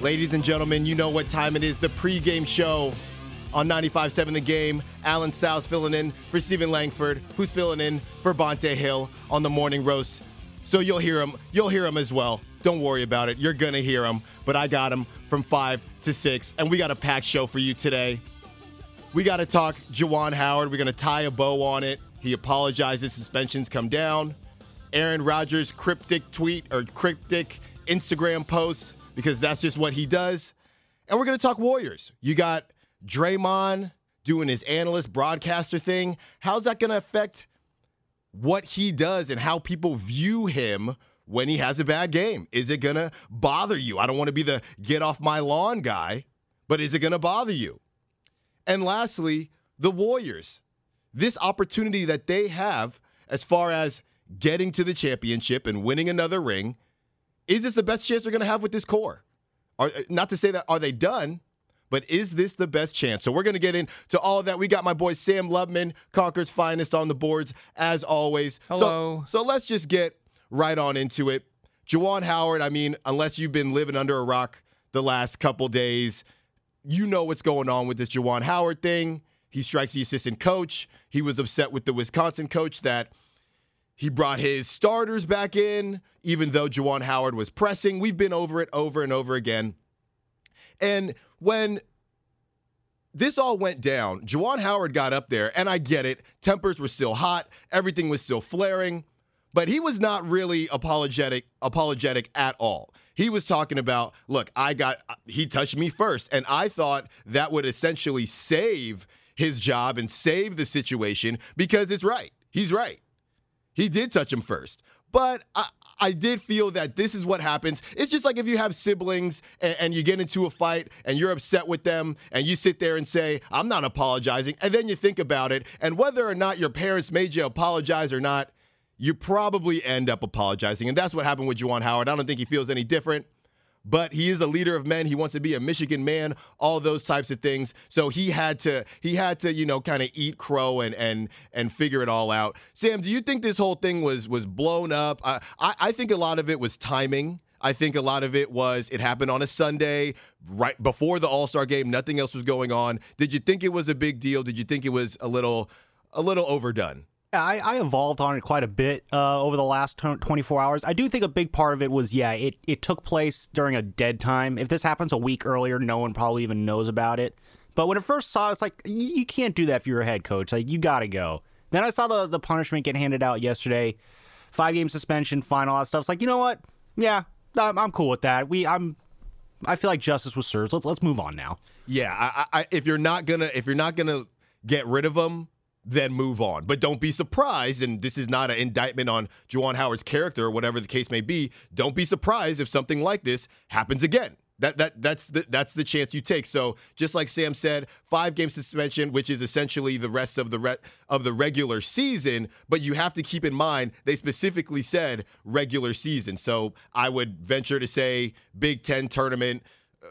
Ladies and gentlemen, you know what time it is. The pregame show on 95.7 The Game. Allen Stilles filling in for Stephen Langford, who's filling in for Bonta Hill on the morning roast. So you'll hear him. You'll hear him as well. Don't worry about it. You're going to hear him. But I got him from 5 to 6. And we got a packed show for you today. We got to talk Juwan Howard. We're going to tie a bow on it. He apologizes. Suspensions come down. Aaron Rodgers' cryptic tweet or cryptic Instagram post because that's just what he does. And we're going to talk Warriors. You got Draymond doing his analyst broadcaster thing. How's that going to affect what he does and how people view him when he has a bad game? Is it going to bother you? I don't want to be the get off my lawn guy, but is it going to bother you? And lastly, the Warriors. This opportunity that they have as far as getting to the championship and winning another ring, is this the best chance they're going to have with this core? Are, uh, not to say that are they done, but is this the best chance? So we're going to get into all of that. We got my boy Sam Lubman, Concord's finest on the boards as always. Hello. So, so let's just get right on into it. Juwan Howard, I mean, unless you've been living under a rock the last couple days, you know what's going on with this Juwan Howard thing. He strikes the assistant coach. He was upset with the Wisconsin coach that he brought his starters back in, even though Juwan Howard was pressing. We've been over it over and over again. And when this all went down, Juwan Howard got up there, and I get it. Tempers were still hot, everything was still flaring, but he was not really apologetic apologetic at all. He was talking about, look, I got he touched me first, and I thought that would essentially save his job and save the situation because it's right. He's right. He did touch him first. But I, I did feel that this is what happens. It's just like if you have siblings and, and, you get into a fight and you're upset with them and you sit there and say, I'm not apologizing. And then you think about it. And whether or not your parents made you apologize or not, you probably end up apologizing. And that's what happened with Juwan Howard. I don't think he feels any different but he is a leader of men. He wants to be a Michigan man, all those types of things. So he had to he had to, you know, kind of eat crow and and and figure it all out. Sam, do you think this whole thing was was blown up? I I, I think a lot of it was timing. I think a lot of it was it happened on a Sunday, right before the All Star game. Nothing else was going on. Did you think it was a big deal? Did you think it was a little a little overdone? I, I evolved on it quite a bit uh, over the last 24 hours. I do think a big part of it was, yeah, it, it took place during a dead time. If this happens a week earlier, no one probably even knows about it. But when it first saw it, it's like, you, can't do that if you're a head coach. Like, you got to go. Then I saw the, the punishment get handed out yesterday five game suspension, fine, all that stuff. It's like, you know what? Yeah, I'm, I'm cool with that. We, I'm, I feel like justice was served. Let's let's move on now. Yeah, I, I, if you're not gonna if you're not gonna get rid of them, then move on. But don't be surprised, and this is not an indictment on Juwan Howard's character or whatever the case may be. Don't be surprised if something like this happens again. That that that's the that's the chance you take. So just like Sam said, five game suspension, which is essentially the rest of the re- of the regular season. But you have to keep in mind they specifically said regular season. So I would venture to say Big Ten tournament, uh,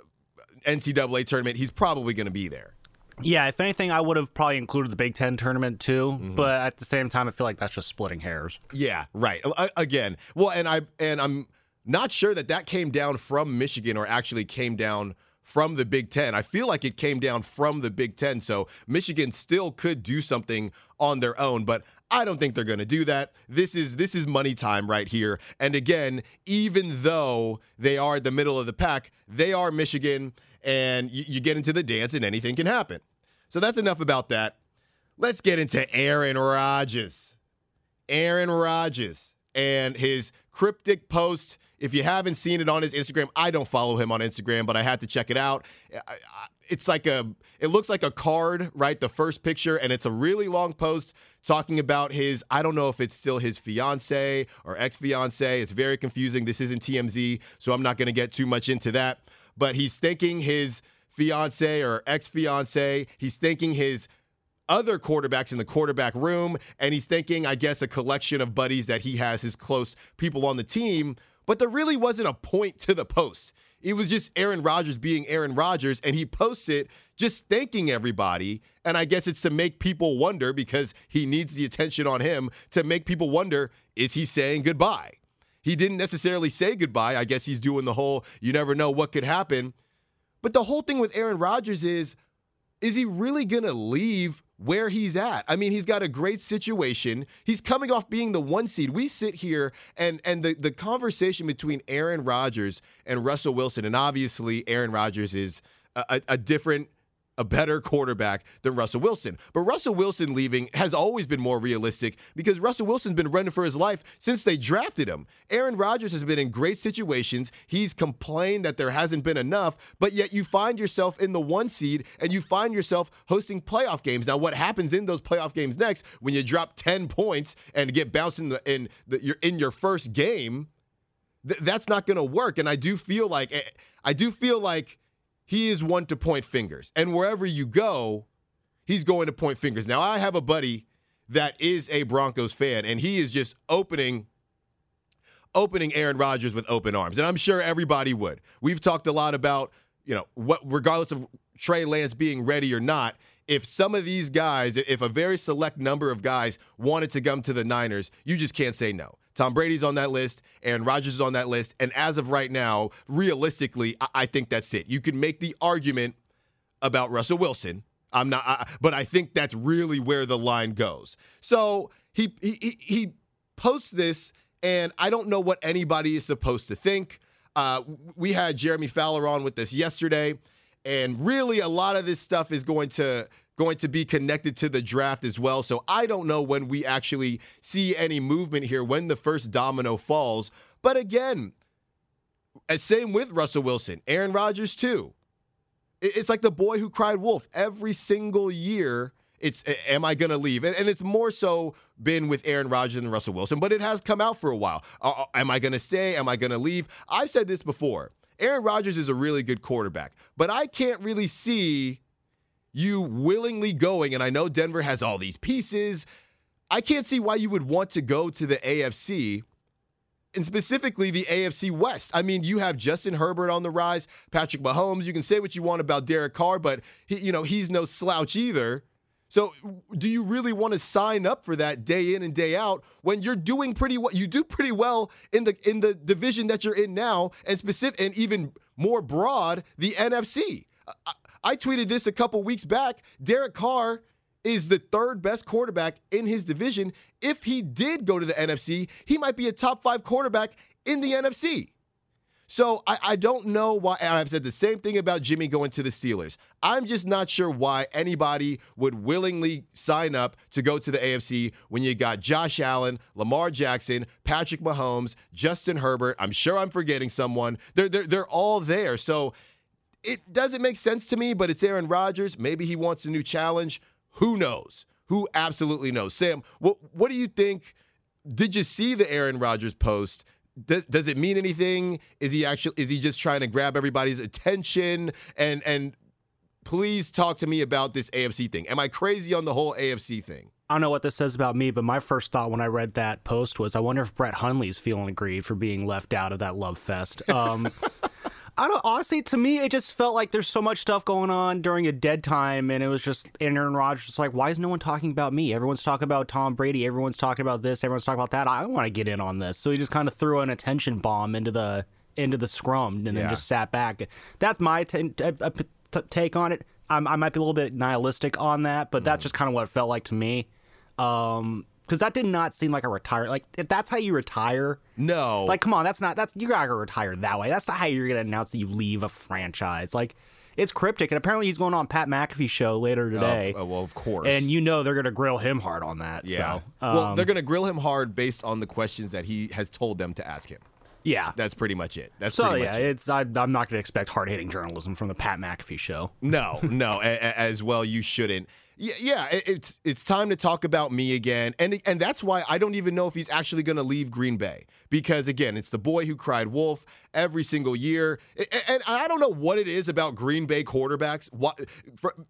NCAA tournament. He's probably going to be there. Yeah, if anything, I would have probably included the Big Ten tournament too. Mm-hmm. But at the same time, I feel like that's just splitting hairs. Yeah, right. Again, well, and I and I'm not sure that that came down from Michigan or actually came down from the Big Ten. I feel like it came down from the Big Ten, so Michigan still could do something on their own. But I don't think they're going to do that. This is this is money time right here. And again, even though they are the middle of the pack, they are Michigan, and you, you get into the dance, and anything can happen. So that's enough about that. Let's get into Aaron Rodgers. Aaron Rodgers and his cryptic post. If you haven't seen it on his Instagram, I don't follow him on Instagram, but I had to check it out. It's like a, it looks like a card, right? The first picture, and it's a really long post talking about his, I don't know if it's still his fiance or ex fiance. It's very confusing. This isn't TMZ, so I'm not going to get too much into that. But he's thanking his fiance or ex fiance. He's thanking his other quarterbacks in the quarterback room, and he's thanking, I guess, a collection of buddies that he has, his close people on the team. But there really wasn't a point to the post. It was just Aaron Rodgers being Aaron Rodgers, and he posts it just thanking everybody. And I guess it's to make people wonder because he needs the attention on him to make people wonder is he saying goodbye? He didn't necessarily say goodbye. I guess he's doing the whole you never know what could happen. But the whole thing with Aaron Rodgers is is he really going to leave where he's at. I mean, he's got a great situation. He's coming off being the one seed. We sit here and and the, the conversation between Aaron Rodgers and Russell Wilson, and obviously Aaron Rodgers is a, a, a different a better quarterback than Russell Wilson. But Russell Wilson leaving has always been more realistic because Russell Wilson's been running for his life since they drafted him. Aaron Rodgers has been in great situations. He's complained that there hasn't been enough, but yet you find yourself in the one seed and you find yourself hosting playoff games. Now, what happens in those playoff games next when you drop 10 points and get bounced in the in the, you're in your first game? Th- that's not going to work. And I do feel like eh, I do feel like he is one to point fingers. And wherever you go, he's going to point fingers. Now, I have a buddy that is a Broncos fan, and he is just opening opening Aaron Rodgers with open arms. And I'm sure everybody would. We've talked a lot about, you know, what regardless of Trey Lance being ready or not, if some of these guys, if a very select number of guys wanted to come to the Niners, you just can't say no. Tom Brady's on that list, Aaron Rodgers is on that list, and as of right now, realistically, I, I think that's it. You can make the argument about Russell Wilson. I'm not, I, but I think that's really where the line goes. So he he he posts this, and I don't know what anybody is supposed to think. Uh, we had Jeremy Fowler on with this yesterday, and really a lot of this stuff is going to going to be connected to the draft as well. So I don't know when we actually see any movement here, when the first domino falls. But again, same with Russell Wilson, Aaron Rodgers too. It's like the boy who cried wolf every single year. It's am I going to leave? And, it's more so been with Aaron Rodgers and Russell Wilson, but it has come out for a while. Uh, am I going to stay? Am I going to leave? I've said this before. Aaron Rodgers is a really good quarterback, but I can't really see you willingly going, and I know Denver has all these pieces. I can't see why you would want to go to the AFC and specifically the AFC West. I mean, you have Justin Herbert on the rise, Patrick Mahomes. You can say what you want about Derek Carr, but he, you know he's no slouch either. So, do you really want to sign up for that day in and day out when you're doing pretty well? You do pretty well in the in the division that you're in now, and specific and even more broad, the NFC. I, I tweeted this a couple weeks back. Derek Carr is the third best quarterback in his division. If he did go to the NFC, he might be a top five quarterback in the NFC. So I, I, don't know why. I've said the same thing about Jimmy going to the Steelers. I'm just not sure why anybody would willingly sign up to go to the AFC when you got Josh Allen, Lamar Jackson, Patrick Mahomes, Justin Herbert. I'm sure I'm forgetting someone. They're, they're, they're all there. So it doesn't make sense to me, but it's Aaron Rodgers. Maybe he wants a new challenge. Who knows? Who absolutely knows? Sam, what what do you think? Did you see the Aaron Rodgers post? Does, does it mean anything? Is he actually is he just trying to grab everybody's attention? And and please talk to me about this AFC thing. Am I crazy on the whole AFC thing? I don't know what this says about me, but my first thought when I read that post was, I wonder if Brett Hundley's feeling aggrieved for being left out of that love fest. Um, I don't honestly. To me, it just felt like there's so much stuff going on during a dead time, and it was just Aaron Rodgers. Just like, why is no one talking about me? Everyone's talking about Tom Brady. Everyone's talking about this. Everyone's talking about that. I want to get in on this. So he just kind of threw an attention bomb into the into the scrum, and then yeah. just sat back. That's my t- t- t- take on it. I'm, i might be a little bit nihilistic on that, but mm. that's just kind of what it felt like to me. Um, Because that did not seem like a retire. Like if that's how you retire, No. like come on, that's not that's you're not gonna retire that way. That's not how you're gonna announce that you leave a franchise. Like it's cryptic, and apparently he's going on Pat McAfee show later today. Oh, well, of course. and you know they're gonna grill him hard on that. yeah. So, well, um, they're going to grill him hard based on the questions that he has told them to ask him. yeah. That's pretty much it. That's So pretty yeah, much it. it's I, I'm not gonna expect hard hitting journalism from the Pat McAfee show. No, no, a- a- as well you shouldn't. Yeah, yeah, it- it's it's time to talk about me again, and and that's why I don't even know if he's actually going to leave Green Bay because again, it's the boy who cried wolf every single year, and I don't know what it is about Green Bay quarterbacks. What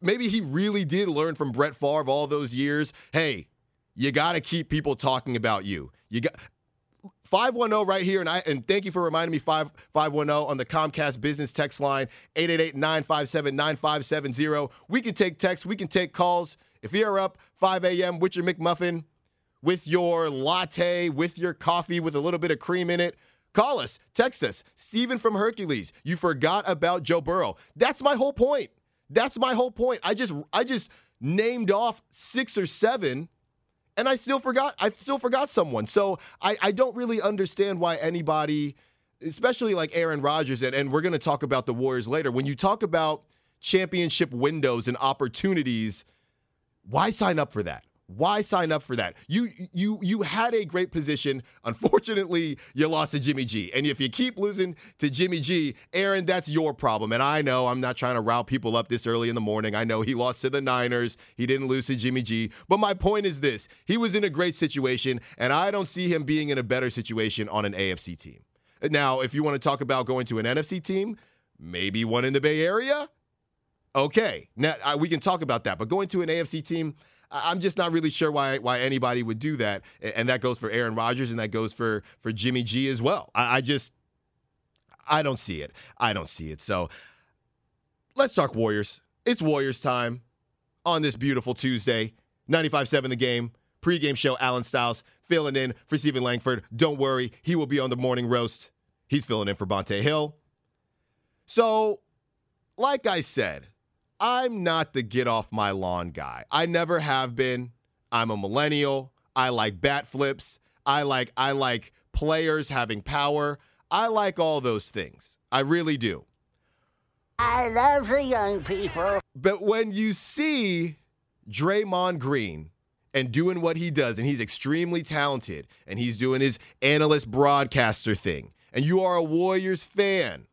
maybe he really did learn from Brett Favre all those years. Hey, you got to keep people talking about you. You got 510 right here and I and thank you for reminding me 5 510 on the Comcast business text line 888-957-9570. We can take texts, we can take calls. If you're up 5 a.m. with your McMuffin, with your latte, with your coffee with a little bit of cream in it, call us, text us. Steven from Hercules, you forgot about Joe Burrow. That's my whole point. That's my whole point. I just I just named off 6 or 7 and I still forgot. I still forgot someone. So I, I don't really understand why anybody, especially like Aaron Rodgers, and, and we're going to talk about the Warriors later. When you talk about championship windows and opportunities, why sign up for that? Why sign up for that? You you you had a great position. Unfortunately, you lost to Jimmy G. And if you keep losing to Jimmy G, Aaron, that's your problem. And I know I'm not trying to rile people up this early in the morning. I know he lost to the Niners. He didn't lose to Jimmy G. But my point is this: he was in a great situation, and I don't see him being in a better situation on an AFC team. Now, if you want to talk about going to an NFC team, maybe one in the Bay Area. Okay, now I, we can talk about that. But going to an AFC team, I'm just not really sure why why anybody would do that, and that goes for Aaron Rodgers and that goes for for Jimmy G as well. I, I just I don't see it. I don't see it. So let's talk Warriors. It's Warriors time on this beautiful Tuesday. 95-7 the game. Pre-game show. Allen Stilles filling in for Stephen Langford. Don't worry, he will be on the morning roast. He's filling in for Bonta Hill. So, like I said, I'm not the get off my lawn guy. I never have been. I'm a millennial. I like bat flips. I like I like players having power. I like all those things. I really do. I love the young people. But when you see Draymond Green and doing what he does, and he's extremely talented, and he's doing his analyst broadcaster thing, and you are a Warriors fan,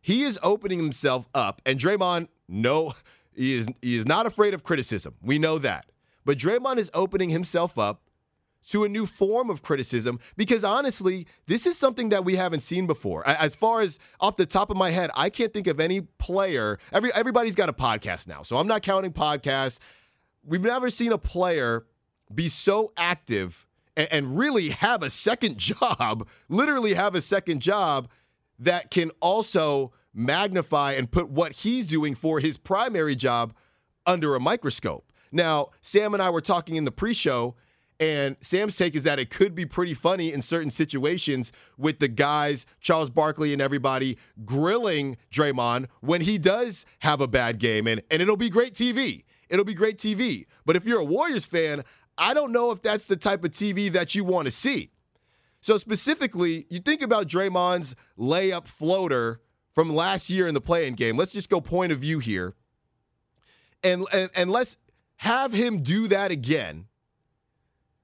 he is opening himself up. And Draymond, no, he is he is not afraid of criticism. We know that. But Draymond is opening himself up to a new form of criticism because honestly, this is something that we haven't seen before. As far as off the top of my head, I can't think of any player. Every everybody's got a podcast now, so I'm not counting podcasts. We've never seen a player be so active and, and really have a second job, literally have a second job that can also magnify and put what he's doing for his primary job under a microscope. Now, Sam and I were talking in the pre show, and Sam's take is that it could be pretty funny in certain situations with the guys, Charles Barkley and everybody, grilling Draymond when he does have a bad game. And, and it'll be great TV. It'll be great TV. But if you're a Warriors fan, I don't know if that's the type of TV that you want to see. So specifically, you think about Draymond's layup floater from last year in the play-in game. Let's just go point of view here. And, and and let's have him do that again.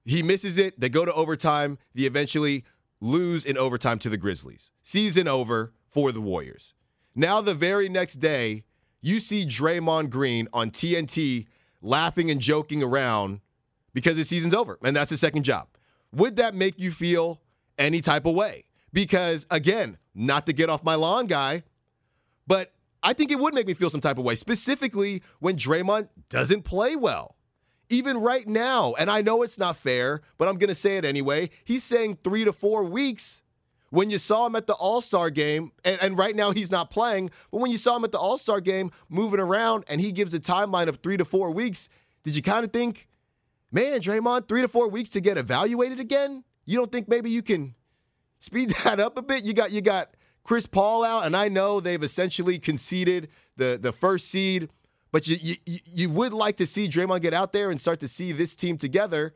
He misses it. They go to overtime. They eventually lose in overtime to the Grizzlies. Season over for the Warriors. Now the very next day, you see Draymond Green on TNT laughing and joking around because the season's over and that's his second job. Would that make you feel any type of way? Because again, not to get off my lawn guy, but I think it would make me feel some type of way, specifically when Draymond doesn't play well. Even right now, and I know it's not fair, but I'm going to say it anyway. He's saying three to four weeks. When you saw him at the All Star game, and, and right now he's not playing, but when you saw him at the All Star game moving around and he gives a timeline of three to four weeks, did you kind of think, man, Draymond, three to four weeks to get evaluated again? You don't think maybe you can speed that up a bit? You got you got Chris Paul out, and I know they've essentially conceded the the first seed, but you you you would like to see Draymond get out there and start to see this team together.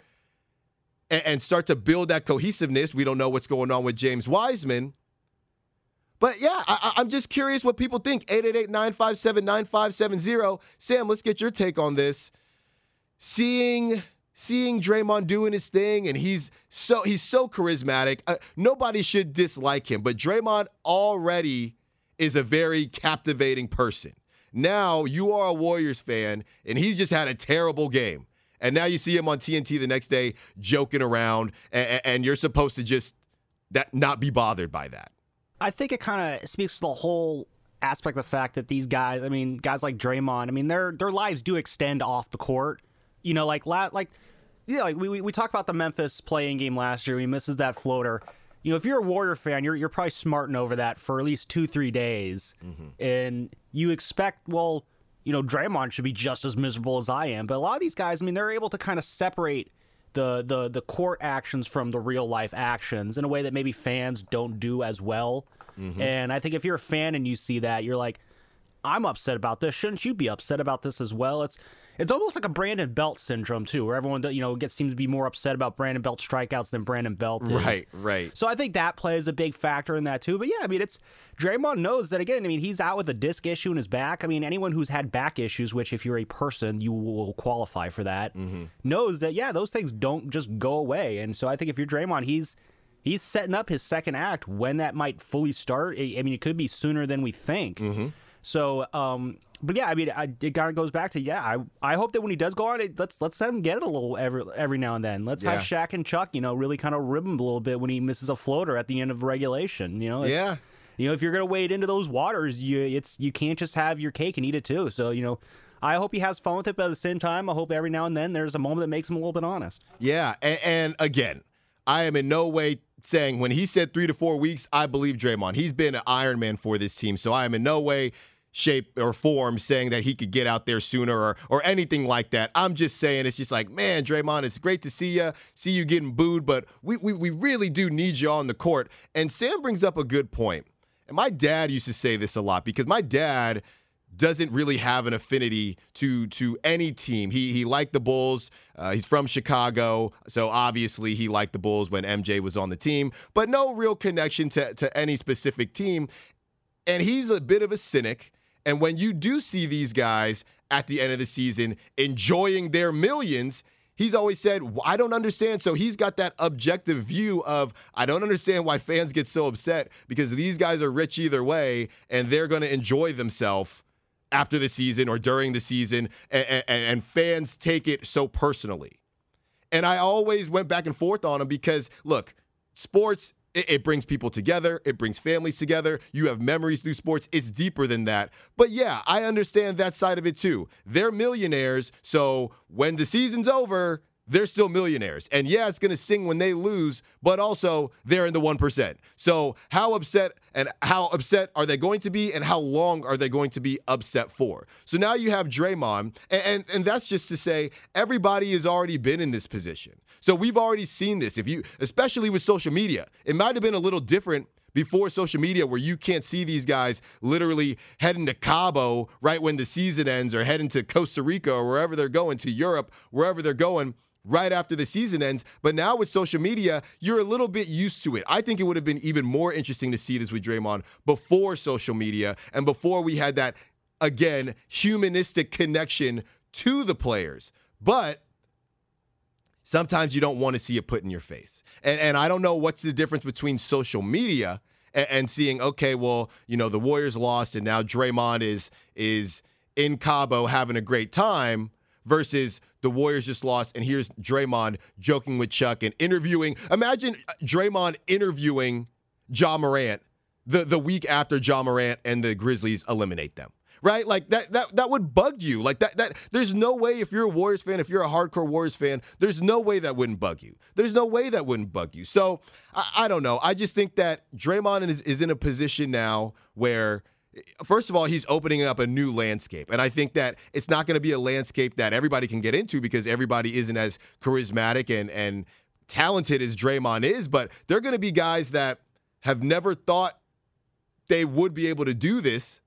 and, and start to build that cohesiveness. We don't know what's going on with James Wiseman. But yeah, I, am just curious what people think. 888 957 9570. Sam, let's get your take on this. Seeing seeing Draymond doing his thing, and he's so he's so charismatic. Uh, nobody should dislike him, but Draymond already is a very captivating person. Now you are a Warriors fan, and he just had a terrible game. And now you see him on TNT the next day joking around, and, and you're supposed to just that not be bothered by that. I think it kind of speaks to the whole aspect of the fact that these guys, I mean, guys like Draymond, I mean, their their lives do extend off the court. You know, like la- like yeah, like we, we we talked about the Memphis play-in game last year. He misses that floater. You know, if you're a Warrior fan, you're you're probably smarting over that for at least two three days, mm-hmm. and you expect well, you know, Draymond should be just as miserable as I am. But a lot of these guys, I mean, they're able to kind of separate the the the court actions from the real life actions in a way that maybe fans don't do as well. Mm-hmm. And I think if you're a fan and you see that, you're like, I'm upset about this. Shouldn't you be upset about this as well? It's it's almost like a Brandon Belt syndrome too, where everyone you know gets seems to be more upset about Brandon Belt strikeouts than Brandon Belt is. Right, right. So I think that plays a big factor in that too. But yeah, I mean, it's Draymond knows that again. I mean, he's out with a disc issue in his back. I mean, anyone who's had back issues, which if you're a person, you will qualify for that, mm-hmm. knows that yeah, those things don't just go away. And so I think if you're Draymond, he's he's setting up his second act when that might fully start. I mean, it could be sooner than we think. Mm-hmm. So, um, but yeah, I mean, I, it kind of goes back to yeah. I I hope that when he does go on, it, let's let's let him get it a little every every now and then. Let's yeah. have Shaq and Chuck, you know, really kind of rib him a little bit when he misses a floater at the end of regulation. You know, yeah. You know, if you're gonna wade into those waters, you it's you can't just have your cake and eat it too. So you know, I hope he has fun with it, but at the same time, I hope every now and then there's a moment that makes him a little bit honest. Yeah, and, and again, I am in no way saying when he said three to four weeks, I believe Draymond. He's been an Iron Man for this team, so I am in no way shape or form saying that he could get out there sooner or or anything like that. I'm just saying it's just like, man, Draymond, it's great to see you, see you getting booed, but we, we, we really do need you on the court. And Sam brings up a good point. And my dad used to say this a lot because my dad doesn't really have an affinity to to any team. He he liked the Bulls. Uh, he's from Chicago, so obviously he liked the Bulls when MJ was on the team, but no real connection to to any specific team. And he's a bit of a cynic. And when you do see these guys at the end of the season enjoying their millions, he's always said, I don't understand. So he's got that objective view of, I don't understand why fans get so upset because these guys are rich either way and they're going to enjoy themselves after the season or during the season. And, and, and, fans take it so personally. And I always went back and forth on him because, look, sports it, it, brings people together. It brings families together. You have memories through sports. It's deeper than that. But yeah, I understand that side of it too. They're millionaires. So when the season's over, they're still millionaires. And yeah, it's going to sting when they lose, but also they're in the 1%. So, how upset and how upset are they going to be and how long are they going to be upset for? So now you have Draymond and and, and that's just to say everybody has already been in this position. So we've already seen this. If you especially with social media, it might have been a little different before social media where you can't see these guys literally heading to Cabo right when the season ends or heading to Costa Rica or wherever they're going to Europe, wherever they're going right after the season ends. But now with social media, you're a little bit used to it. I think it would have been even more interesting to see this with Draymond before social media and before we had that, again, humanistic connection to the players. But sometimes you don't want to see it put in your face. And, and I don't know what's the difference between social media and, and seeing, okay, well, you know, the Warriors lost and now Draymond is is in Cabo having a great time versus the Warriors just lost, and here's Draymond joking with Chuck and interviewing. Imagine Draymond interviewing Ja Morant the, the week after Ja Morant and the Grizzlies eliminate them. Right? Like that that that would bug you. Like that that there's no way if you're a Warriors fan, if you're a hardcore Warriors fan, there's no way that wouldn't bug you. There's no way that wouldn't bug you. So I, I don't know. I just think that Draymond is, is in a position now where first of all, he's opening up a new landscape. And I think that it's not going to be a landscape that everybody can get into because everybody isn't as charismatic and, and talented as Draymond is. But they're going to be guys that have never thought they would be able to do this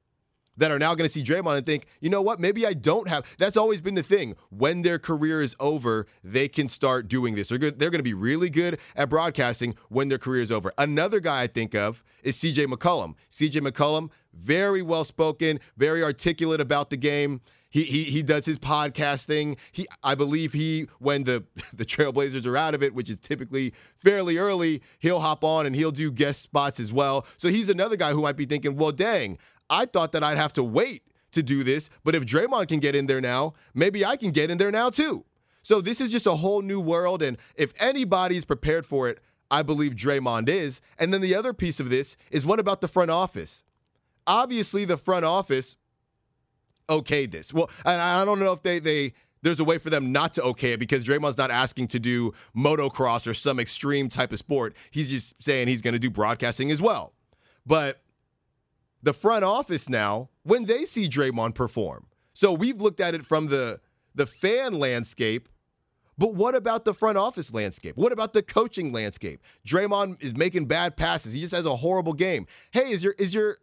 that are now going to see Draymond and think, you know what, maybe I don't have. That's always been the thing. When their career is over, they can start doing this. They're good. They're going to be really good at broadcasting when their career is over. Another guy I think of is C.J. McCollum. C.J. McCollum, very well spoken, very articulate about the game. He, he, he does his podcast thing. He I believe he when the the Trailblazers are out of it, which is typically fairly early, he'll hop on and he'll do guest spots as well. So he's another guy who might be thinking, well, dang, I thought that I'd have to wait to do this, but if Draymond can get in there now, maybe I can get in there now too. So this is just a whole new world, and if anybody's prepared for it, I believe Draymond is. And then the other piece of this is what about the front office? Obviously, the front office okayed this. Well, I don't know if they they there's a way for them not to okay it because Draymond's not asking to do motocross or some extreme type of sport. He's just saying he's going to do broadcasting as well. But the front office now, when they see Draymond perform, so we've looked at it from the the fan landscape. But what about the front office landscape? What about the coaching landscape? Draymond is making bad passes. He just has a horrible game. Hey, is your is your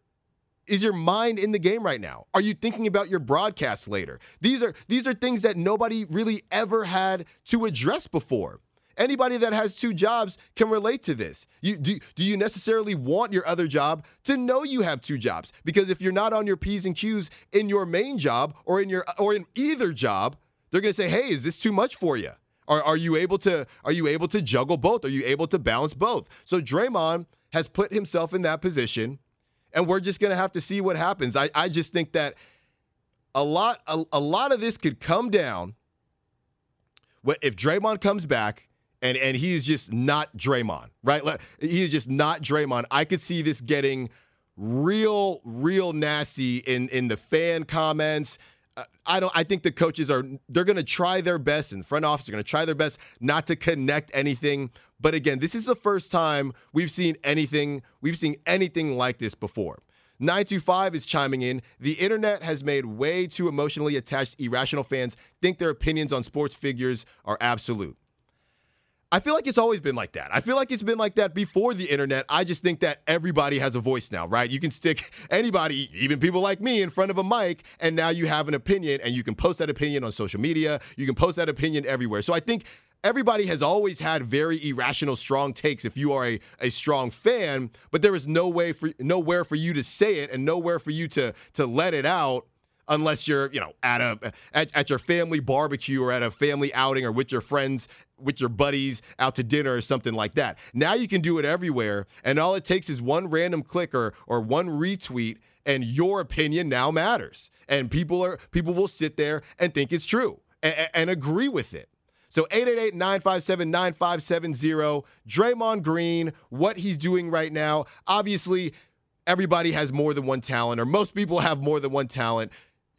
is your mind in the game right now? Are you thinking about your broadcast later? These are these are things that nobody really ever had to address before. Anybody that has two jobs can relate to this. You, do, do you necessarily want your other job to know you have two jobs? Because if you're not on your P's and Q's in your main job or in your or in either job, they're gonna say, hey, is this too much for you? Are, are you able to are you able to juggle both? Are you able to balance both? So Draymond has put himself in that position and we're just going to have to see what happens. I, I just think that a lot a, a lot of this could come down if Draymond comes back and and he's just not Draymond, right? He's just not Draymond. I could see this getting real real nasty in in the fan comments. Uh, I don't. I think the coaches are. They're going to try their best, and front office are going to try their best not to connect anything but again, this is the first time we've seen anything, we've seen anything like this before. 925 is chiming in. The internet has made way too emotionally attached irrational fans think their opinions on sports figures are absolute. I feel like it's always been like that. I feel like it's been like that before the internet. I just think that everybody has a voice now, right? You can stick anybody, even people like me, in front of a mic, and now you have an opinion, and you can post that opinion on social media. You can post that opinion everywhere. So I think everybody has always had very irrational, strong takes if you are a, a strong fan, but there is no way for nowhere for you to say it and nowhere for you to to let it out unless you're, you know, at a at, at your family barbecue or at a family outing or with your friends, with your buddies out to dinner or something like that. Now you can do it everywhere, and all it takes is one random click or or one retweet and your opinion now matters. And people are people will sit there and think it's true and, and agree with it. So 888-957-9570. Draymond Green, what he's doing right now. Obviously, everybody has more than one talent, or most people have more than one talent.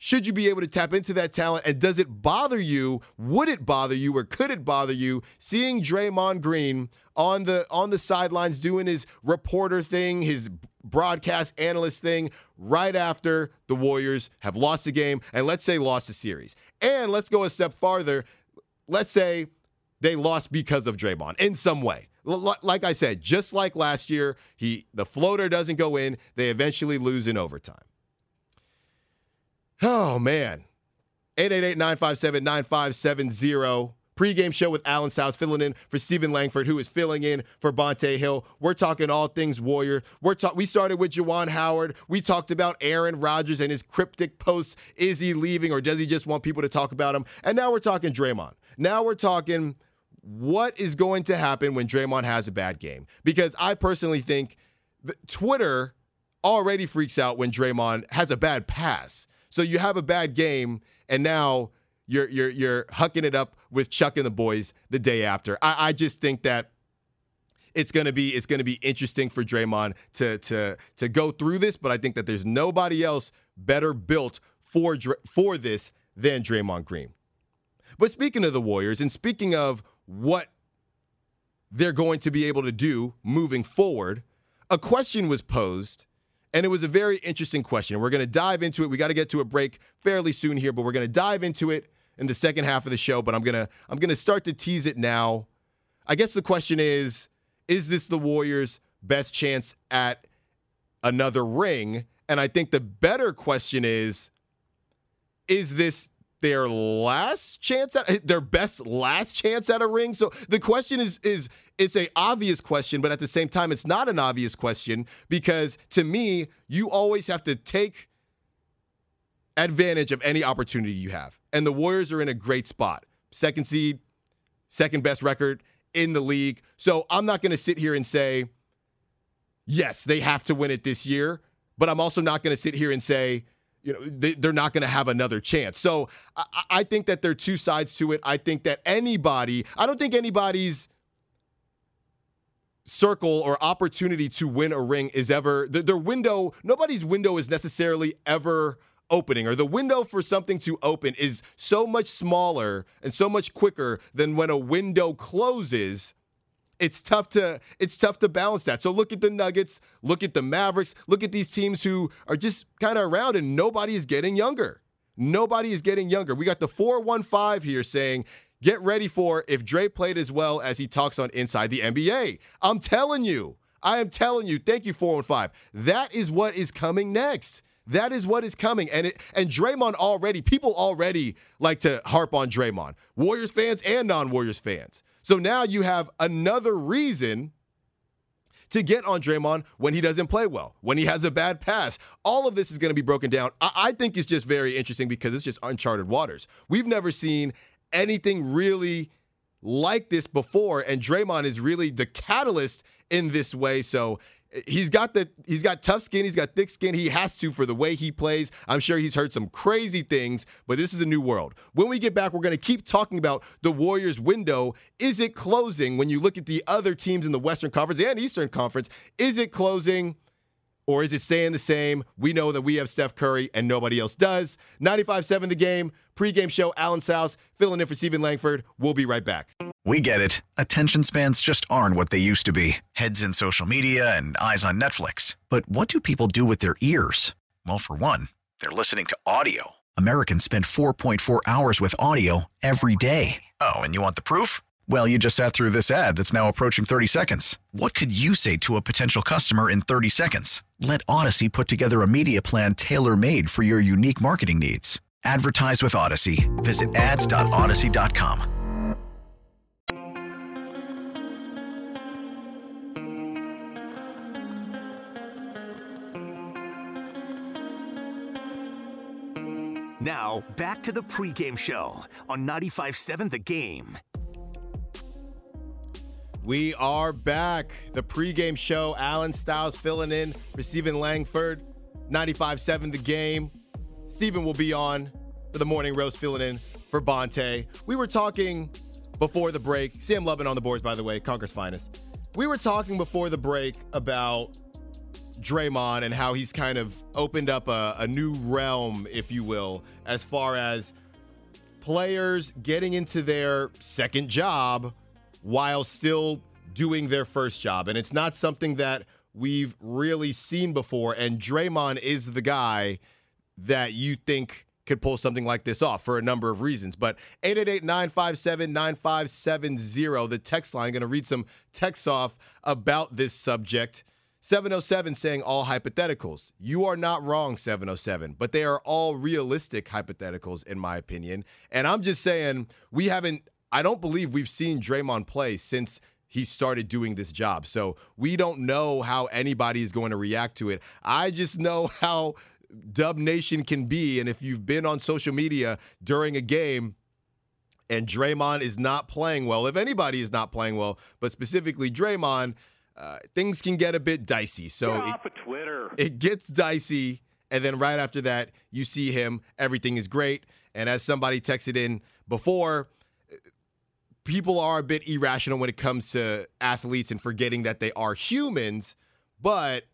Should you be able to tap into that talent? And does it bother you? Would it bother you or could it bother you seeing Draymond Green on the on the sidelines doing his reporter thing, his broadcast analyst thing right after the Warriors have lost the game and let's say lost the series. And let's go a step farther let's say they lost because of Draymond in some way. Like I said, just like last year, he the floater doesn't go in, they eventually lose in overtime. Oh man. 888-957-9570. Pre-game show with Allen Stilles filling in for Stephen Langford, who is filling in for Bonta Hill. We're talking all things Warrior. We're talk- we started with Juwan Howard. We talked about Aaron Rodgers and his cryptic posts. Is he leaving or does he just want people to talk about him? And now we're talking Draymond. Now we're talking what is going to happen when Draymond has a bad game. Because I personally think Twitter already freaks out when Draymond has a bad pass. So you have a bad game, and now you're you're you're hucking it up with Chuck and the boys the day after. I, I just think that it's gonna be it's gonna be interesting for Draymond to to to go through this, but I think that there's nobody else better built for for this than Draymond Green. But speaking of the Warriors and speaking of what they're going to be able to do moving forward, a question was posed, and it was a very interesting question. We're going to dive into it. We got to get to a break fairly soon here, but we're going to dive into it in the second half of the show. But I'm gonna I'm gonna start to tease it now. I guess the question is: Is this the Warriors' best chance at another ring And I think the better question is is this their last chance at their best last chance at a ring? So the question is is it's a obvious question, but at the same time it's not an obvious question because to me, you always have to take advantage of any opportunity you have. And the Warriors are in a great spot. Second seed, second best record in the league. So I'm not going to sit here and say, yes, they have to win it this year. But I'm also not going to sit here and say, you know, they, are not going to have another chance. So I, I think that there are two sides to it. I think that anybody, I don't think anybody's circle or opportunity to win a ring is ever, their window, nobody's window is necessarily ever opening or the window for something to open is so much smaller and so much quicker than when a window closes it's tough to it's tough to balance that. So look at the Nuggets, look at the Mavericks, look at these teams who are just kind of around and nobody is getting younger. Nobody is getting younger. We got the 415 here saying, "Get ready for if Dre played as well as he talks on Inside the NBA." I'm telling you. I am telling you. Thank you 415. That is what is coming next. That is what is coming. And it, and Draymond already, people already like to harp on Draymond, Warriors fans and non Warriors fans. So now you have another reason to get on Draymond when he doesn't play well, when he has a bad pass. All of this is going to be broken down. I, I think it's just very interesting because it's just uncharted waters. We've never seen anything really like this before, and Draymond is really the catalyst in this way. So he's got the he's got tough skin, he's got thick skin. He has to for the way he plays. I'm sure he's heard some crazy things, but this is a new world. When we get back, we're going to keep talking about the Warriors window. Is it closing when you look at the other teams in the Western Conference and Eastern Conference? Is it closing? Or is it staying the same? We know that we have Steph Curry and nobody else does. 95 7 the game, pregame show, Allen Stilles, filling in for Stephen Langford. We'll be right back. We get it. Attention spans just aren't what they used to be heads in social media and eyes on Netflix. But what do people do with their ears? Well, for one, they're listening to audio. Americans spend 4.4 hours with audio every day. Oh, and you want the proof? Well, you just sat through this ad that's now approaching 30 seconds. What could you say to a potential customer in 30 seconds? Let Audacy put together a media plan tailor made for your unique marketing needs. Advertise with Audacy. Visit ads.audacy.com. Now, back to the pregame show on 95.7 The Game. We are back. The pregame show. Allen Stilles filling in for Stephen Langford. 95.7 The Game. Stephen will be on for the morning roast, filling in for Bonta. We were talking before the break. Sam Lubin on the boards, by the way, Concord's finest. We were talking before the break about Draymond and how he's kind of opened up a, a new realm, if you will, as far as players getting into their second job while still doing their first job. And it's not something that we've really seen before. And Draymond is the guy that you think could pull something like this off for a number of reasons. But 888 957 9570, the text line, going to read some texts off about this subject. 707 saying all hypotheticals. You are not wrong, 707, but they are all realistic hypotheticals, in my opinion. And I'm just saying, we haven't, I don't believe we've seen Draymond play since he started doing this job. So we don't know how anybody is going to react to it. I just know how Dub Nation can be. And if you've been on social media during a game, and Draymond is not playing well, if anybody is not playing well, but specifically Draymond, uh, things can get a bit dicey. So get off it, of Twitter. It gets dicey, and then right after that, you see him. Everything is great, and as somebody texted in before, people are a bit irrational when it comes to athletes and forgetting that they are humans, but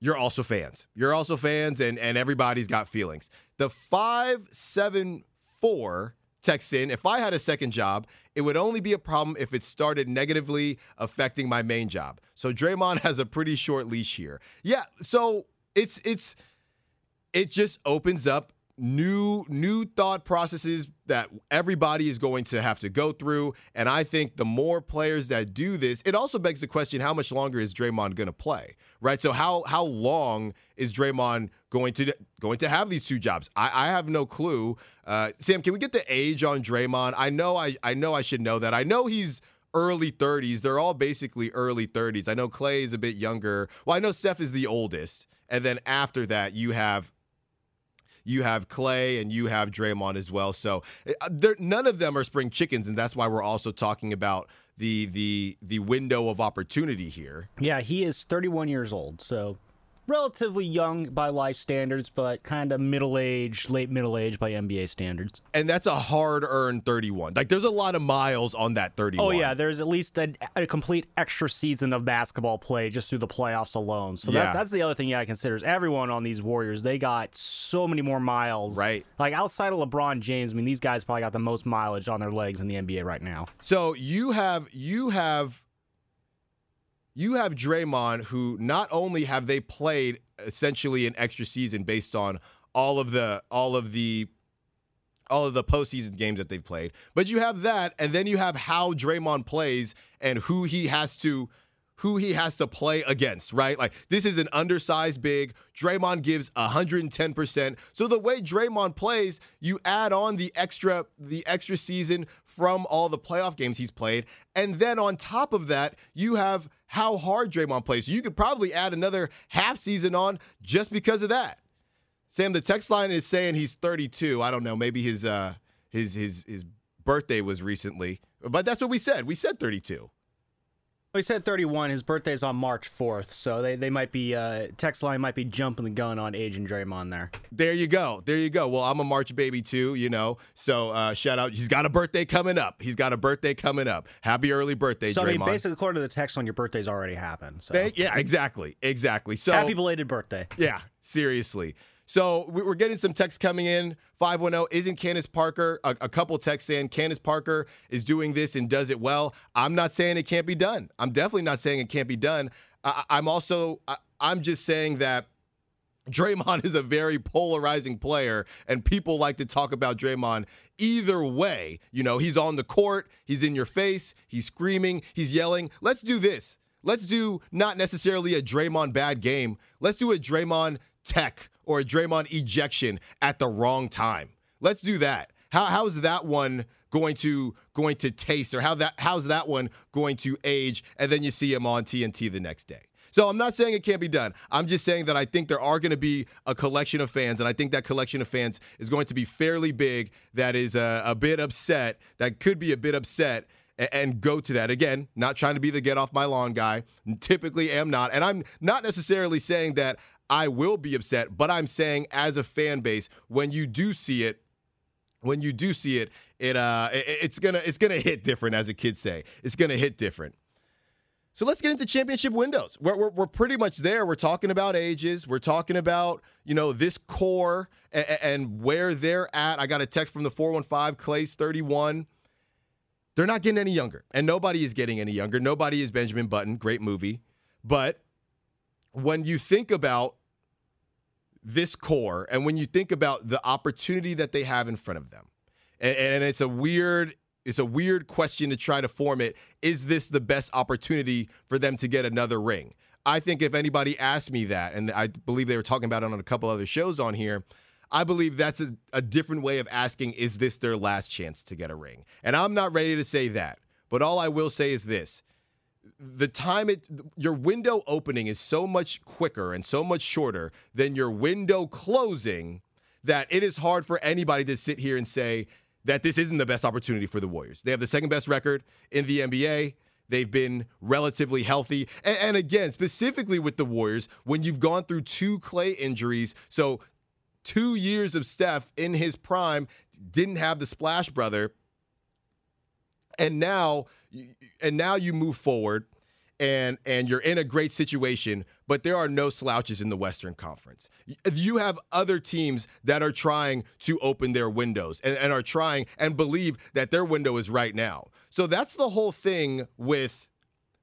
you're also fans. You're also fans, and and everybody's got feelings. The five seven four text in if I had a second job, it would only be a problem if it started negatively affecting my main job. So Draymond has a pretty short leash here. Yeah, so it's it's it just opens up new new thought processes that everybody is going to have to go through. And I think the more players that do this it also begs the question how much longer is Draymond going to play right? So how how long is Draymond going to going to have these two jobs? I, I have no clue. Uh, Sam can we get the age on Draymond? I know I I know I should know that. I know he's early 30s they're all basically early 30s I know Clay is a bit younger. Well I know Steph is the oldest. And then after that you have you have Clay and you have Draymond as well. So uh, none of them are spring chickens, and that's why we're also talking about the the the window of opportunity here. Yeah, he is 31 years old, so relatively young by life standards, but kind of middle age, late middle age by NBA standards. And that's a hard earned 31. Like there's a lot of miles on that 31. Oh yeah, there's at least a, a complete extra season of basketball play just through the playoffs alone. So yeah. that, that's the other thing you gotta consider is everyone on these Warriors, they got so many more miles. Right. Like outside of LeBron James, I mean these guys probably got the most mileage on their legs in the NBA right now. So you have you have you have Draymond, who not only have they played essentially an extra season based on all of the all of the all of the postseason games that they've played, but you have that, and then you have how Draymond plays and who he has to who he has to play against, right? Like this is an undersized big. Draymond gives 110%. So the way Draymond plays, you add on the extra the extra season from all the playoff games he's played, and then on top of that, you have how hard Draymond plays. You could probably add another half season on just because of that. Sam, the text line is saying he's 32. I don't know. Maybe his uh his his his birthday was recently, but that's what we said. We said 32. He said 31. His birthday's on March 4th, so they, they might be uh, text line might be jumping the gun on age and Draymond there. There you go. There you go. Well, I'm a March baby too, you know. So uh, shout out. He's got a birthday coming up. He's got a birthday coming up. Happy early birthday, so, Draymond. I mean, basically, according to the text line, your birthday's already happened. So. They, yeah, exactly, exactly. So happy belated birthday. Yeah, seriously. So we're getting some text coming in. 510 isn't Candace Parker. A, a, couple texts saying Candace Parker is doing this and does it well. I'm not saying it can't be done. I'm definitely not saying it can't be done. I, am also I, I'm just saying that Draymond is a very polarizing player, and people like to talk about Draymond either way. You know, he's on the court, he's in your face, he's screaming, he's yelling. Let's do this. Let's do not necessarily a Draymond bad game. Let's do a Draymond tech or a Draymond ejection at the wrong time. Let's do that. How, how's that one going to going to taste, or how that how's that one going to age? And then you see him on TNT the next day. So I'm not saying it can't be done. I'm just saying that I think there are going to be a collection of fans, and I think that collection of fans is going to be fairly big. That is a, a bit upset. That could be a bit upset and go to that. Again, not trying to be the get off my lawn guy. Typically am not. And I'm not necessarily saying that I will be upset, but I'm saying as a fan base, when you do see it, when you do see it, it uh it, it's gonna it's gonna hit different, as the kids say. It's gonna hit different. So let's get into championship windows. We're, we're, we're, pretty much there. We're talking about ages. We're talking about, you know, this core and, and where they're at. I got a text from the 415, Clay's 31. They're not getting any younger. And nobody is getting any younger. Nobody is Benjamin Button. Great movie. But when you think about this core and when you think about the opportunity that they have in front of them, and, and it's a weird it's a weird question to try to form it. Is this the best opportunity for them to get another ring? I think if anybody asked me that, and I believe they were talking about it on a couple other shows on here, I believe that's a, a different way of asking, is this their last chance to get a ring? And I'm not ready to say that. But all I will say is this the time it your window opening is so much quicker and so much shorter than your window closing that it is hard for anybody to sit here and say that this isn't the best opportunity for the Warriors. They have the second best record in the NBA. They've been relatively healthy. And, and, again, specifically with the Warriors, when you've gone through two Clay injuries, so two years of Steph in his prime, didn't have the splash brother. And now and now you move forward and and you're in a great situation but there are no slouches in the western conference. You have other teams that are trying to open their windows and, and, are trying and believe that their window is right now. So that's the whole thing with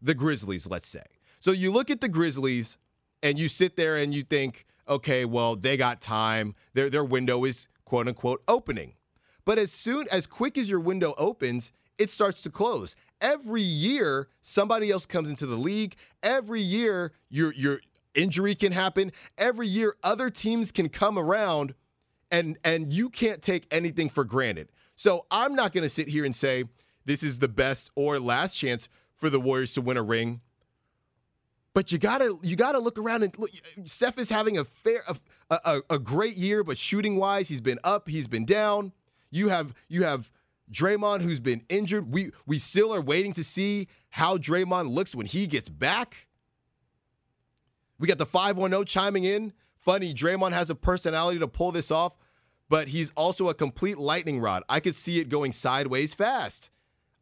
the grizzlies let's say. So you look at the grizzlies and you sit there and you think okay well they got time. Their their window is quote unquote opening. But as soon as quick as your window opens, it starts to close. Every year, somebody else comes into the league. Every year, your your injury can happen. Every year, other teams can come around, and and you can't take anything for granted. So I'm not going to sit here and say this is the best or last chance for the Warriors to win a ring. But you gotta you gotta look around and look. Steph is having a fair a, a, a great year, but shooting wise, he's been up, he's been down. You have you have Draymond who's been injured. We we still are waiting to see how Draymond looks when he gets back. We got the 510 chiming in. Funny, Draymond has a personality to pull this off, but he's also a complete lightning rod. I could see it going sideways fast.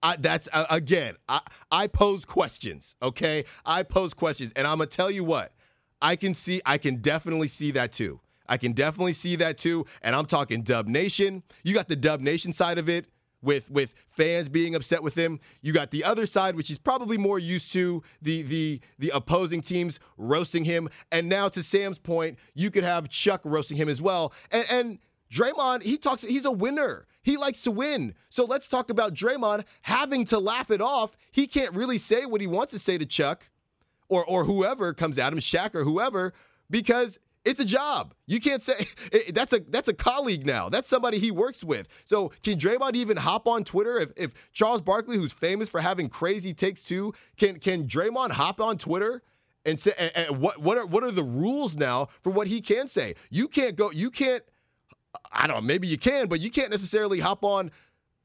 I, that's uh, again, I, I pose questions, okay? I pose questions, and I'm gonna tell you what, I can see, I can definitely see that too. I can definitely see that too, and I'm talking Dub Nation. You got the Dub Nation side of it with with fans being upset with him. You got the other side, which is probably more used to the the the opposing teams roasting him. And now to Sam's point, you could have Chuck roasting him as well. And and Draymond, he talks, he's a winner. He likes to win. So let's talk about Draymond having to laugh it off. He can't really say what he wants to say to Chuck or or whoever comes at him, Shaq or whoever, because it's a job. You can't say it, that's a that's a colleague now. That's somebody he works with. So can Draymond even hop on Twitter if, if Charles Barkley, who's famous for having crazy takes too, can can Draymond hop on Twitter and say and, and what what are what are the rules now for what he can say? You can't go. You can't I don't know, maybe you can, but you can't necessarily hop on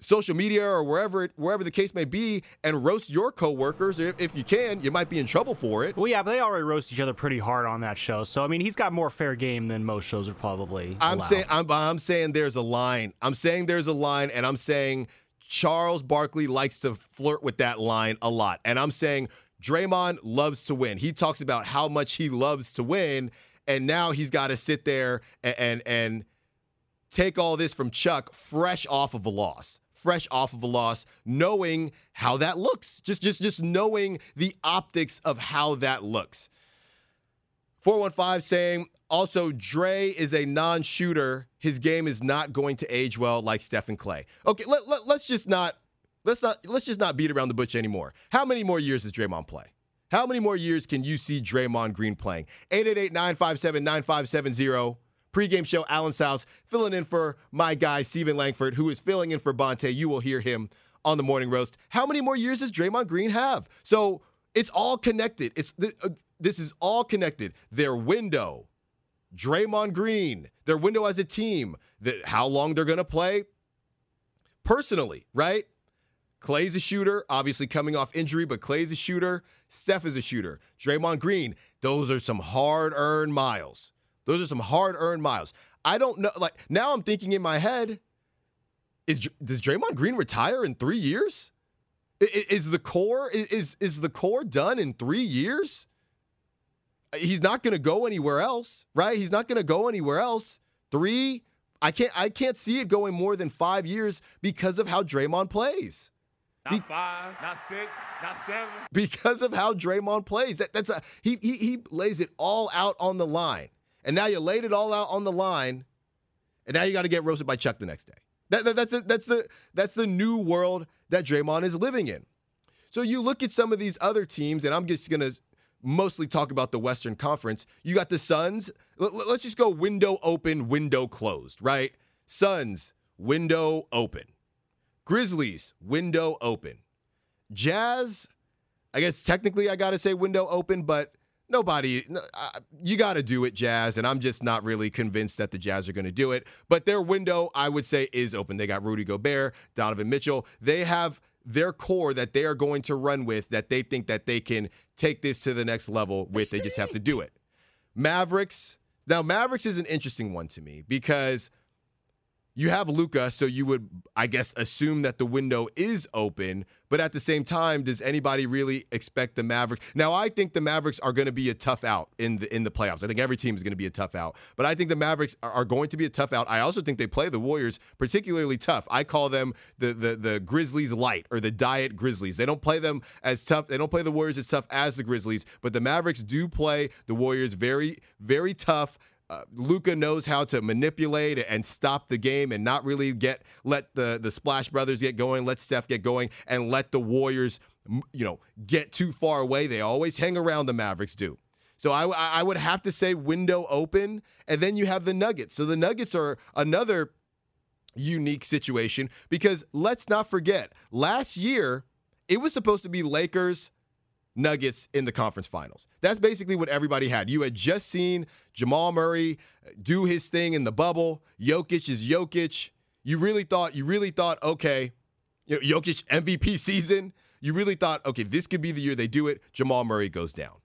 social media or wherever it, wherever the case may be and roast your coworkers. If, if you can, you might be in trouble for it. Well, yeah, but they already roast each other pretty hard on that show. So I mean, he's got more fair game than most shows are probably. I'm saying I'm, I'm saying there's a line. I'm saying there's a line, and I'm saying Charles Barkley likes to flirt with that line a lot. And I'm saying Draymond loves to win. He talks about how much he loves to win, and now he's got to sit there and and, and take all this from Chuck fresh off of a loss fresh off of a loss knowing how that looks. Just just just knowing the optics of how that looks. 415 saying also Dre is a non-shooter. His game is not going to age well like Stephen Clay. Okay let, let, let's just not let's not let's just not beat around the bush anymore. How many more years does Draymond play? How many more years can you see Draymond Green playing? 888-957-9570 pregame show, Allen Stilles filling in for my guy, Stephen Langford, who is filling in for Bonta. You will hear him on the morning roast. How many more years does Draymond Green have? So it's all connected. It's uh, This is all connected. Their window, Draymond Green, their window as a team, how long they're going to play. Personally, right? Clay's a shooter, obviously coming off injury, but Clay's a shooter. Steph is a shooter. Draymond Green, those are some hard earned miles. Those are some hard earned miles. I don't know. Like now, I'm thinking in my head, is does Draymond Green retire in three years? Is, the core is is the core done in three years? He's not going to go anywhere else, right? He's not going to go anywhere else. Three, I can't I can't see it going more than five years because of how Draymond plays. Not Be- five, not six, not seven. Because of how Draymond plays, that, that's a he, he he lays it all out on the line and now you laid it all out on the line, and now you got to get roasted by Chuck the next day. That, that, that's, a, that's, the, that's the new world that Draymond is living in. So you look at some of these other teams, and I'm just going to mostly talk about the Western Conference. You got the Suns. Let's just go window open, window closed, right? Suns, window open. Grizzlies, window open. Jazz, I guess technically I got to say window open, but nobody uh, you got to do it jazz and i'm just not really convinced that the jazz are going to do it but their window i would say is open. They got rudy gobert donovan mitchell. They have their core that they are going to run with that they think that they can take this to the next level with. They just have to do it. Mavericks now mavericks is an interesting one to me because you have Luka, so you would, I guess, assume that the window is open. But at the same time, does anybody really expect the Mavericks? Now, I think the Mavericks are going to be a tough out in the in the playoffs. I think every team is going to be a tough out. But I think the Mavericks are going to be a tough out. I also think they play the Warriors particularly tough. I call them the the the Grizzlies light or the diet Grizzlies. They don't play them as tough. They don't play the Warriors as tough as the Grizzlies. But the Mavericks do play the Warriors very very tough uh, Luka knows how to manipulate and stop the game and not really get let the the Splash Brothers get going, let Steph get going, and let the Warriors, you know, get too far away. They always hang around. The Mavericks do. So I, I would have to say window open, and then you have the Nuggets. So the Nuggets are another unique situation because let's not forget last year it was supposed to be Lakers Nuggets in the conference finals. That's basically what everybody had. You had just seen Jamal Murray do his thing in the bubble. Jokic is Jokic. You really thought, you really thought, okay, you know, Jokic MVP season. You really thought, okay, this could be the year they do it. Jamal Murray goes down.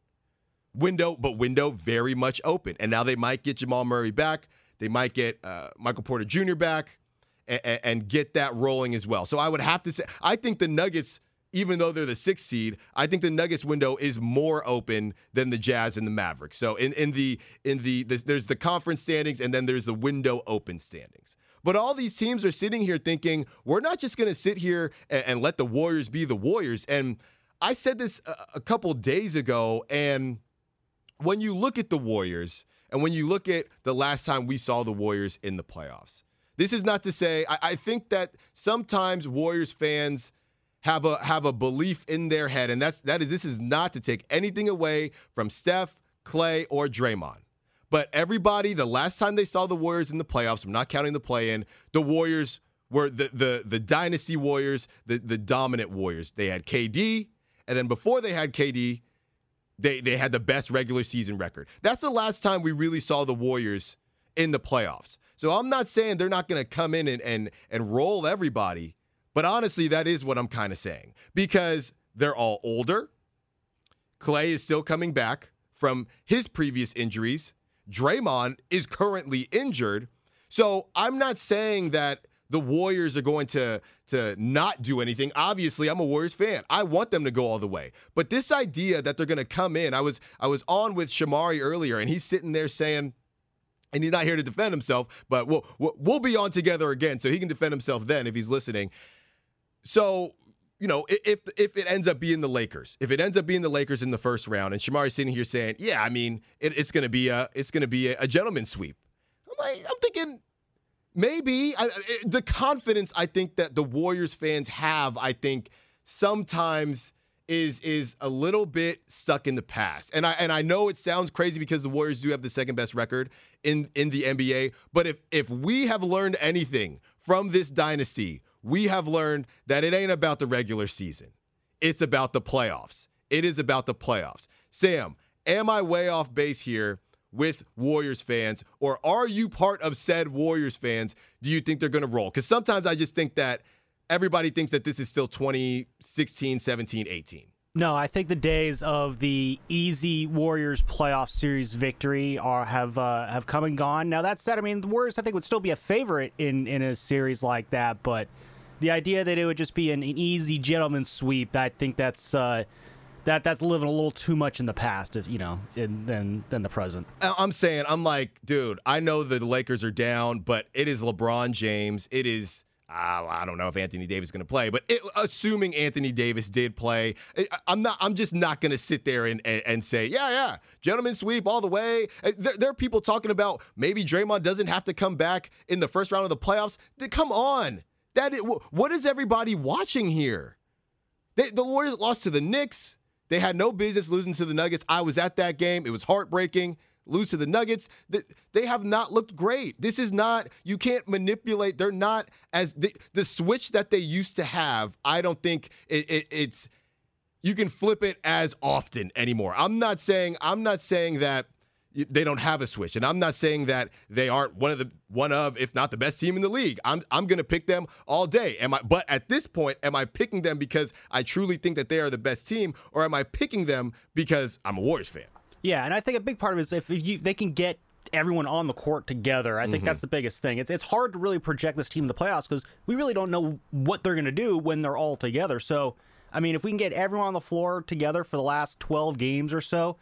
Window, but window very much open. And now they might get Jamal Murray back. They might get uh, Michael Porter Jr. back and, and get that rolling as well. So I would have to say, I think the Nuggets even though they're the sixth seed, I think the Nuggets window is more open than the Jazz and the Mavericks. So in, in the in the there's the conference standings and then there's the window open standings. But all these teams are sitting here thinking we're not just going to sit here and, and, let the Warriors be the Warriors. And I said this a, a couple days ago, and when you look at the Warriors and when you look at the last time we saw the Warriors in the playoffs, this is not to say I, I think that sometimes Warriors fans have a have a belief in their head, and that's that is this is not to take anything away from Steph, Clay, or Draymond. But everybody, the last time they saw the Warriors in the playoffs, I'm not counting the play-in, the Warriors were the the the dynasty Warriors, the the dominant Warriors. They had KD, and then before they had KD, they they had the best regular season record. That's the last time we really saw the Warriors in the playoffs. So I'm not saying they're not going to come in and and and roll everybody, but honestly, that is what I'm kind of saying because they're all older. Clay is still coming back from his previous injuries. Draymond is currently injured. So I'm not saying that the Warriors are going to to not do anything. Obviously, I'm a Warriors fan. I want them to go all the way. But this idea that they're going to come in, I was I was on with Shamari earlier, and he's sitting there saying, and he's not here to defend himself, but we'll we'll be on together again, so he can defend himself then if he's listening. So, you know, if if it ends up being the Lakers, if it ends up being the Lakers in the first round, and Shamari's sitting here saying, "Yeah, I mean, it, it's to be a it's to be a, a gentleman's sweep," I'm like, I'm thinking maybe I, the confidence I think that the Warriors fans have, I think sometimes is is a little bit stuck in the past. And I and I know it sounds crazy because the Warriors do have the second best record in in the NBA, but if if we have learned anything from this dynasty, we have learned that it ain't about the regular season. It's about the playoffs. It is about the playoffs. Sam, am I way off base here with Warriors fans, or are you part of said Warriors fans? Do you think they're going to roll? Because sometimes I just think that everybody thinks that this is still 2016, 17, 18. No, I think the days of the easy Warriors playoff series victory are have uh, have come and gone. Now that said, I mean the Warriors I think would still be a favorite in in a series like that, but the idea that it would just be an, an easy gentleman sweep, I think that's uh, that that's living a little too much in the past, if you know, in, than than the present. I'm saying, I'm like, dude, I know the Lakers are down, but it is LeBron James. It is. Uh, I don't know if Anthony Davis is going to play, but it, assuming Anthony Davis did play, I'm not. I'm just not going to sit there and, and, and say, yeah, yeah, gentlemen sweep all the way. Uh, there, there, are people talking about maybe Draymond doesn't have to come back in the first round of the playoffs. Come on, that is, what is everybody watching here? They, the Warriors lost to the Knicks. They had no business losing to the Nuggets. I was at that game. It was heartbreaking. Lose to the Nuggets. They have not looked great. This is not, you can't manipulate. They're not as, the, the switch that they used to have, I don't think it, it, it's, you can flip it as often anymore. I'm not saying, I'm not saying that they don't have a switch. And I'm not saying that they aren't one of the one of, if not the best team in the league. I'm I'm gonna pick them all day. Am I but at this point, am I picking them because I truly think that they are the best team, or am I picking them because I'm a Warriors fan? Yeah, and I think a big part of it is if you, they can get everyone on the court together. I think mm-hmm. that's the biggest thing. It's it's hard to really project this team in the playoffs because we really don't know what they're going to do when they're all together. So, I mean, if we can get everyone on the floor together for the last 12 games or so,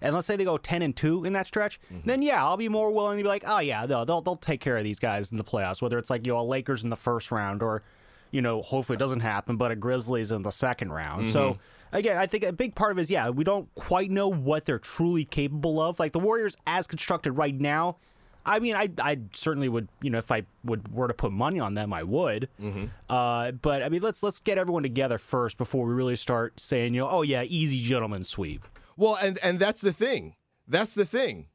and let's say they go 10 and 2 in that stretch, mm-hmm. then yeah, I'll be more willing to be like, oh yeah, they'll, they'll, they'll take care of these guys in the playoffs, whether it's like, you know, Lakers in the first round or, you know, hopefully it doesn't happen, but a Grizzlies in the second round. Mm-hmm. So again, I think a big part of it is yeah, we don't quite know what they're truly capable of. Like the Warriors as constructed right now, I mean, I I certainly would, you know, if I would were to put money on them, I would. Mm-hmm. Uh, but I mean, let's let's get everyone together first before we really start saying, you know, oh yeah, easy gentleman sweep. Well, and and that's the thing. That's the thing.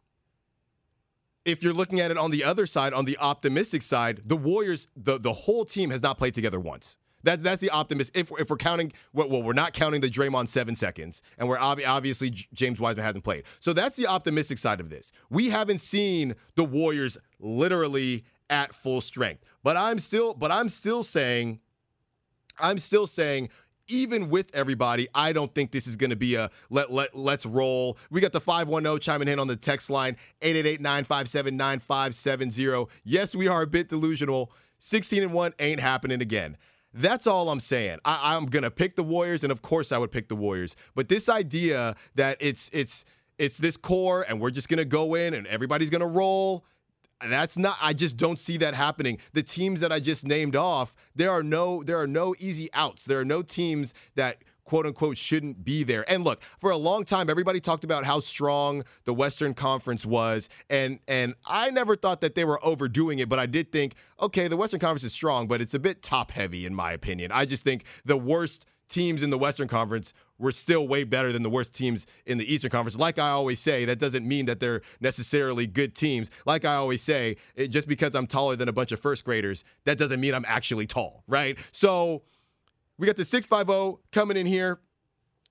If you're looking at it on the other side, on the optimistic side, the Warriors, the the whole team has not played together once. That that's the optimist. If if we're counting, well, we're not counting the Draymond seven seconds, and we're ob- obviously James Wiseman hasn't played. So that's the optimistic side of this. We haven't seen the Warriors literally at full strength. But I'm still, but I'm still saying, I'm still saying even with everybody, I don't think this is going to be a let let let's roll. We got the 510 chiming in on the text line 888-957-9570. Yes, we are a bit delusional. 16 and 1 ain't happening again. That's all I'm saying. I, I'm gonna pick the Warriors, and of course I would pick the Warriors. But this idea that it's it's it's this core and we're just gonna go in and everybody's gonna roll. That's not I just don't see that happening. The teams that I just named off, there are no there are no easy outs. There are no teams that quote unquote shouldn't be there. And look, for a long time everybody talked about how strong the Western Conference was and and I never thought that they were overdoing it, but I did think, okay, the Western Conference is strong, but it's a bit top heavy in my opinion. I just think the worst teams in the Western Conference were still way better than the worst teams in the Eastern Conference. Like I always say, that doesn't mean that they're necessarily good teams. Like I always say, it, just because I'm taller than a bunch of first graders, that doesn't mean I'm actually tall, right? So we got the 650 coming in here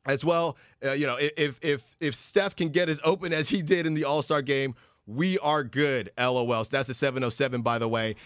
as well. Uh, you know, if if if Steph can get as open as he did in the All Star game, we are good. LOL. So that's a 707, by the way.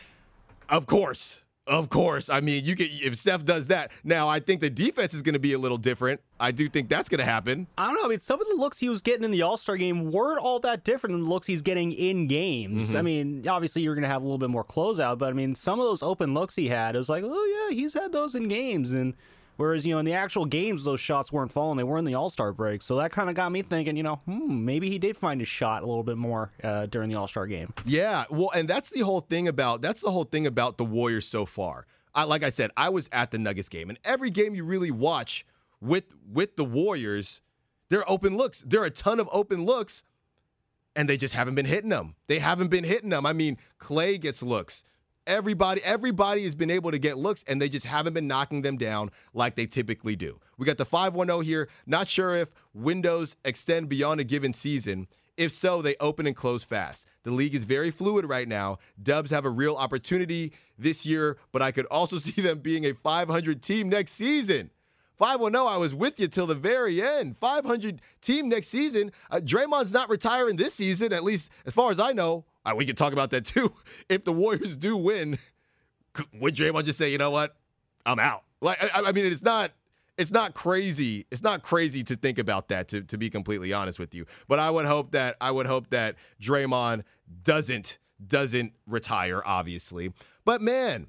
Of course. Of course. I mean, you can if Steph does that. Now, I think the defense is going to be a little different. I do think that's going to happen. I don't know. I mean, some of the looks he was getting in the All Star game weren't all that different than the looks he's getting in games. Mm-hmm. I mean, obviously you're going to have a little bit more closeout, but I mean, some of those open looks he had, it was like, oh yeah, he's had those in games, and whereas you know in the actual games those shots weren't falling, they were in the All Star break. So that kind of got me thinking, you know, hmm, maybe he did find his shot a little bit more uh, during the All Star game. Yeah, well, and that's the whole thing about that's the whole thing about the Warriors so far. I, like I said, I was at the Nuggets game, and every game you really watch with with the Warriors, there are open looks. There are a ton of open looks, and they just haven't been hitting them. They haven't been hitting them. I mean, Clay gets looks. Everybody, everybody has been able to get looks, and they just haven't been knocking them down like they typically do. We got the 510 here. Not sure if windows extend beyond a given season. If so, they open and close fast. The league is very fluid right now. Dubs have a real opportunity this year, but I could also see them being a 500 team next season. 510, I was with you till the very end. 500 team next season. Uh, Draymond's not retiring this season, at least as far as I know. Uh, we can talk about that too. If the Warriors do win, would Draymond just say, you know what? I'm out. Like, I, I mean, it's not it's not crazy. It's not crazy to think about that. To, to be completely honest with you, but I would hope that I would hope that Draymond doesn't doesn't retire, obviously. But man,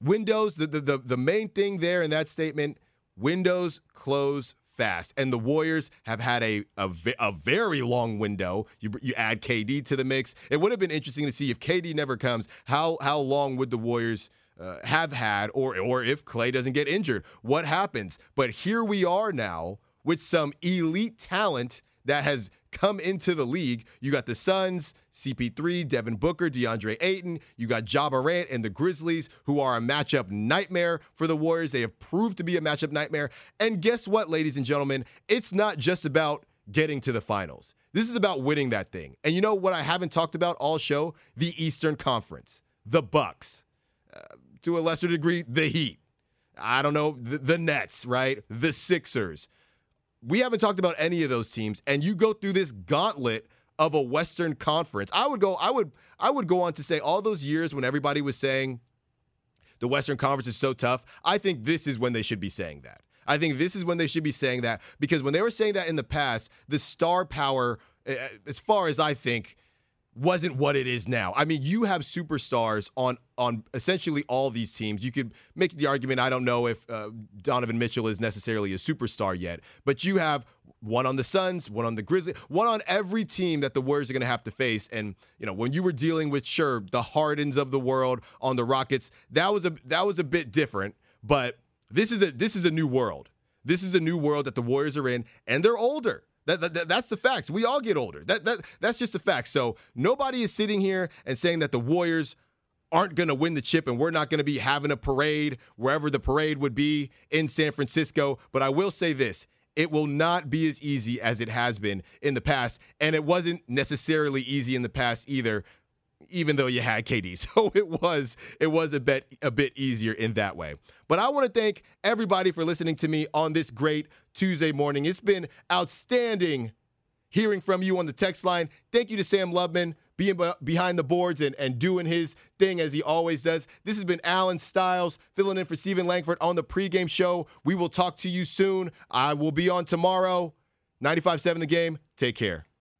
windows. The the the, the main thing there in that statement: windows close fast. And the Warriors have had a a, a very long window. You you add KD to the mix. It would have been interesting to see if KD never comes. How how long would the Warriors? uh, have had, or or if Clay doesn't get injured, what happens? But here we are now with some elite talent that has come into the league. You got the Suns, CP3, Devin Booker, DeAndre Ayton. You got Ja Morant and the Grizzlies, who are a matchup nightmare for the Warriors. They have proved to be a matchup nightmare. And guess what, ladies and gentlemen? It's not just about getting to the finals. This is about winning that thing. And you know what I haven't talked about all show? The Eastern Conference, the Bucks. Uh, to a lesser degree, the Heat. I don't know, the, the, Nets, right? The Sixers. We haven't talked about any of those teams, and you go through this gauntlet of a Western Conference. I would go, I would, I would go on to say all those years when everybody was saying the Western Conference is so tough. I think this is when they should be saying that. I think this is when they should be saying that because when they were saying that in the past, the star power, eh, eh, as far as I think, wasn't what it is now. I mean, you have superstars on on essentially all these teams. You could make the argument. I don't know if uh, Donovan Mitchell is necessarily a superstar yet, but you have one on the Suns, one on the Grizzlies, one on every team that the Warriors are going to have to face. And you know, when you were dealing with sure the Hardens of the world on the Rockets, that was a that was a bit different. But this is a this is a new world. This is a new world that the Warriors are in, and they're older. That, that, that's the facts. We all get older. That, that that's just a fact. So nobody is sitting here and saying that the Warriors aren't going to win the chip and we're not going to be having a parade wherever the parade would be in San Francisco. But I will say this it will not be as easy as it has been in the past. And it wasn't necessarily easy in the past either, even though you had KD. So it was it was a bit a bit easier in that way. But I want to thank everybody for listening to me on this great Tuesday morning. It's been outstanding hearing from you on the text line. Thank you to Sam Lubman being behind the boards and, and doing his thing as he always does. This has been Allen Stilles filling in for Stephen Langford on the pregame show. We will talk to you soon. I will be on tomorrow. 95.7 the game. Take care.